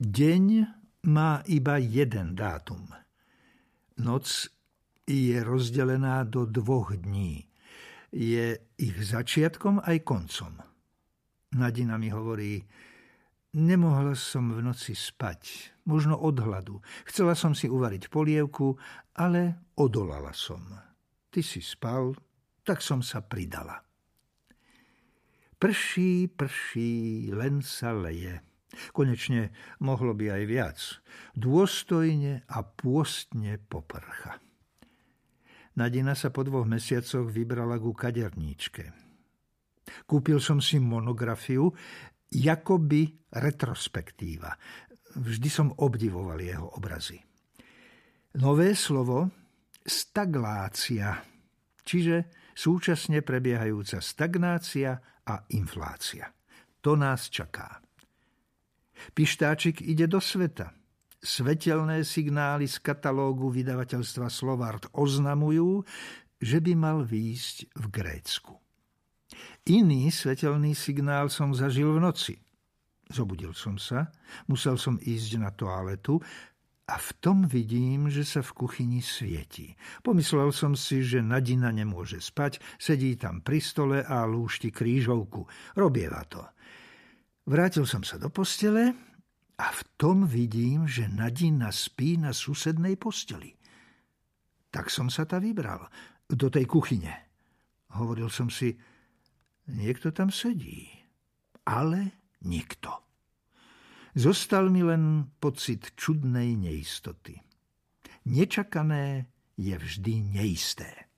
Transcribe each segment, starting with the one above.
Deň má iba jeden dátum. Noc je rozdelená do dvoch dní. Je ich začiatkom aj koncom. Nadina mi hovorí, nemohla som v noci spať, možno od hladu. Chcela som si uvariť polievku, ale odolala som. Ty si spal, tak som sa pridala. Prší, prší, len sa leje. Konečne mohlo by aj viac. Dôstojne a pôstne poprcha. Nadina sa po dvoch mesiacoch vybrala ku kaderníčke. Kúpil som si monografiu, jakoby retrospektíva. Vždy som obdivoval jeho obrazy. Nové slovo staglácia, čiže súčasne prebiehajúca stagnácia a inflácia. To nás čaká. Pištáčik ide do sveta. Svetelné signály z katalógu vydavateľstva Slovart oznamujú, že by mal výjsť v Grécku. Iný svetelný signál som zažil v noci. Zobudil som sa, musel som ísť na toaletu a v tom vidím, že sa v kuchyni svieti. Pomyslel som si, že Nadina nemôže spať, sedí tam pri stole a lúšti krížovku. Robieva to. Vrátil som sa do postele a v tom vidím, že Nadina spí na susednej posteli. Tak som sa ta vybral do tej kuchyne. Hovoril som si, niekto tam sedí, ale nikto. Zostal mi len pocit čudnej neistoty. Nečakané je vždy neisté.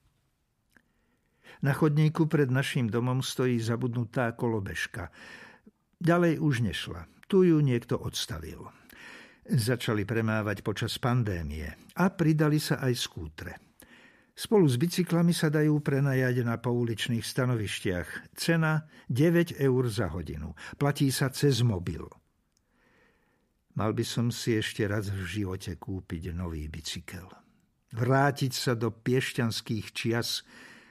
Na chodníku pred našim domom stojí zabudnutá kolobežka. Ďalej už nešla. Tu ju niekto odstavil. Začali premávať počas pandémie a pridali sa aj skútre. Spolu s bicyklami sa dajú prenajať na pouličných stanovištiach. Cena 9 eur za hodinu. Platí sa cez mobil. Mal by som si ešte raz v živote kúpiť nový bicykel. Vrátiť sa do piešťanských čias,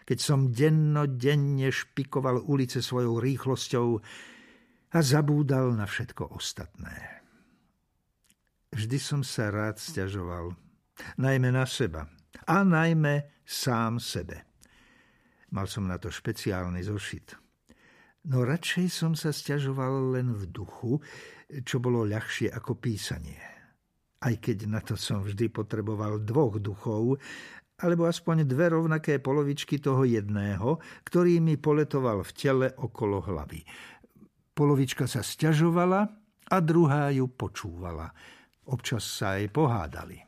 keď som dennodenne špikoval ulice svojou rýchlosťou a zabúdal na všetko ostatné. Vždy som sa rád stiažoval, najmä na seba a najmä sám sebe. Mal som na to špeciálny zošit. No radšej som sa stiažoval len v duchu, čo bolo ľahšie ako písanie. Aj keď na to som vždy potreboval dvoch duchov, alebo aspoň dve rovnaké polovičky toho jedného, ktorý mi poletoval v tele okolo hlavy. Polovička sa stiažovala a druhá ju počúvala. Občas sa aj pohádali.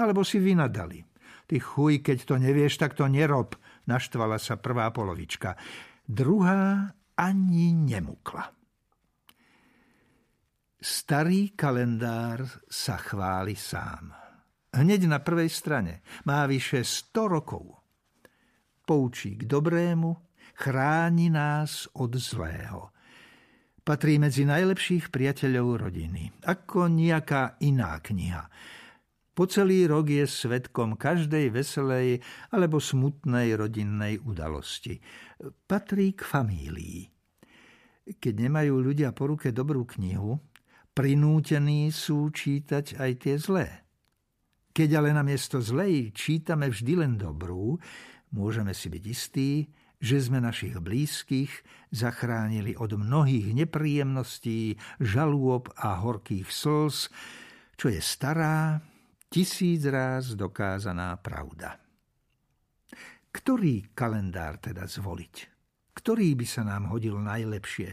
Alebo si vynadali. Ty chuj, keď to nevieš, tak to nerob, naštvala sa prvá polovička. Druhá ani nemukla. Starý kalendár sa chváli sám. Hneď na prvej strane má vyše 100 rokov. Poučí k dobrému, chráni nás od zlého patrí medzi najlepších priateľov rodiny, ako nejaká iná kniha. Po celý rok je svetkom každej veselej alebo smutnej rodinnej udalosti. Patrí k famílii. Keď nemajú ľudia po ruke dobrú knihu, prinútení sú čítať aj tie zlé. Keď ale namiesto zlej čítame vždy len dobrú, môžeme si byť istí, že sme našich blízkych zachránili od mnohých nepríjemností, žalôb a horkých slz, čo je stará, tisíc ráz dokázaná pravda. Ktorý kalendár teda zvoliť? Ktorý by sa nám hodil najlepšie?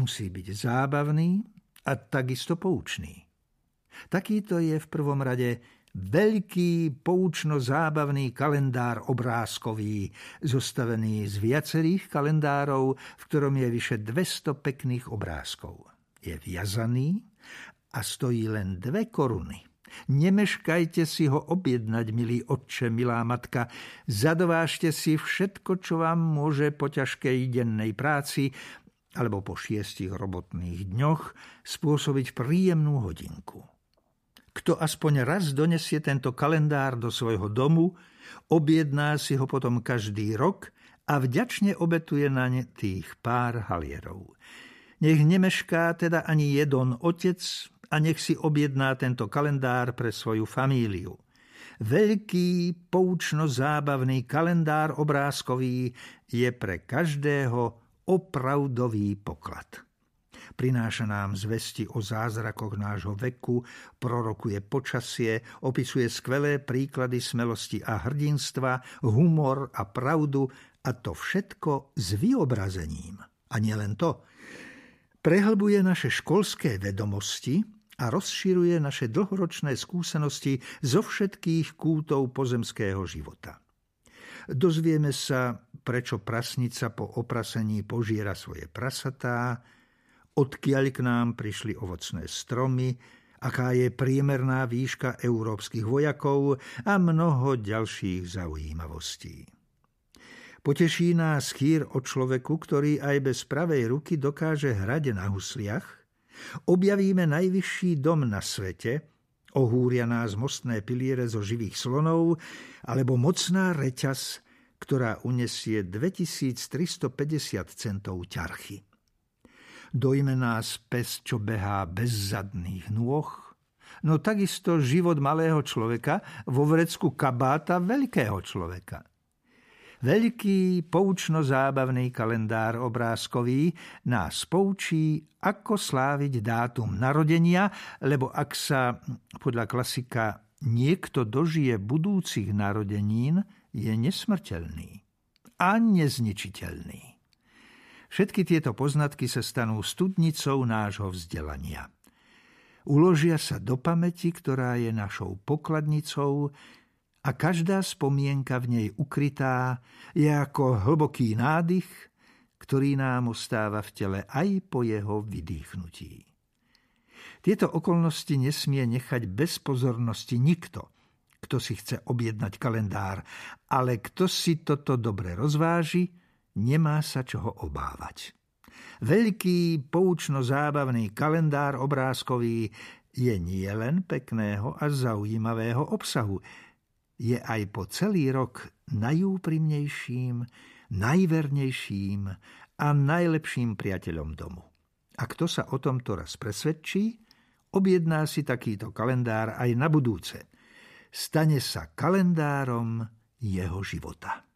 Musí byť zábavný a takisto poučný. Takýto je v prvom rade veľký poučno-zábavný kalendár obrázkový, zostavený z viacerých kalendárov, v ktorom je vyše 200 pekných obrázkov. Je viazaný a stojí len dve koruny. Nemeškajte si ho objednať, milý otče, milá matka. Zadovážte si všetko, čo vám môže po ťažkej dennej práci alebo po šiestich robotných dňoch spôsobiť príjemnú hodinku. Kto aspoň raz donesie tento kalendár do svojho domu, objedná si ho potom každý rok a vďačne obetuje na ne tých pár halierov. Nech nemešká teda ani jedon otec, a nech si objedná tento kalendár pre svoju famíliu. Veľký, poučno-zábavný kalendár obrázkový je pre každého opravdový poklad. Prináša nám zvesti o zázrakoch nášho veku, prorokuje počasie, opisuje skvelé príklady smelosti a hrdinstva, humor a pravdu a to všetko s vyobrazením. A nielen to. Prehlbuje naše školské vedomosti a rozširuje naše dlhoročné skúsenosti zo všetkých kútov pozemského života. Dozvieme sa, prečo prasnica po oprasení požiera svoje prasatá, odkiaľ k nám prišli ovocné stromy, aká je priemerná výška európskych vojakov a mnoho ďalších zaujímavostí. Poteší nás chýr o človeku, ktorý aj bez pravej ruky dokáže hrať na husliach, objavíme najvyšší dom na svete, ohúria nás mostné piliere zo živých slonov, alebo mocná reťaz, ktorá unesie 2350 centov ťarchy. Dojme nás pes, čo behá bez zadných nôh, no takisto život malého človeka vo vrecku kabáta veľkého človeka. Veľký poučno-zábavný kalendár obrázkový nás poučí, ako sláviť dátum narodenia, lebo ak sa podľa klasika niekto dožije budúcich narodenín, je nesmrteľný a nezničiteľný. Všetky tieto poznatky sa stanú studnicou nášho vzdelania. Uložia sa do pamäti, ktorá je našou pokladnicou a každá spomienka v nej ukrytá je ako hlboký nádych, ktorý nám ostáva v tele aj po jeho vydýchnutí. Tieto okolnosti nesmie nechať bez pozornosti nikto, kto si chce objednať kalendár, ale kto si toto dobre rozváži, nemá sa čoho obávať. Veľký poučno-zábavný kalendár obrázkový je nielen pekného a zaujímavého obsahu, je aj po celý rok najúprimnejším, najvernejším a najlepším priateľom domu. A kto sa o tomto raz presvedčí, objedná si takýto kalendár aj na budúce. Stane sa kalendárom jeho života.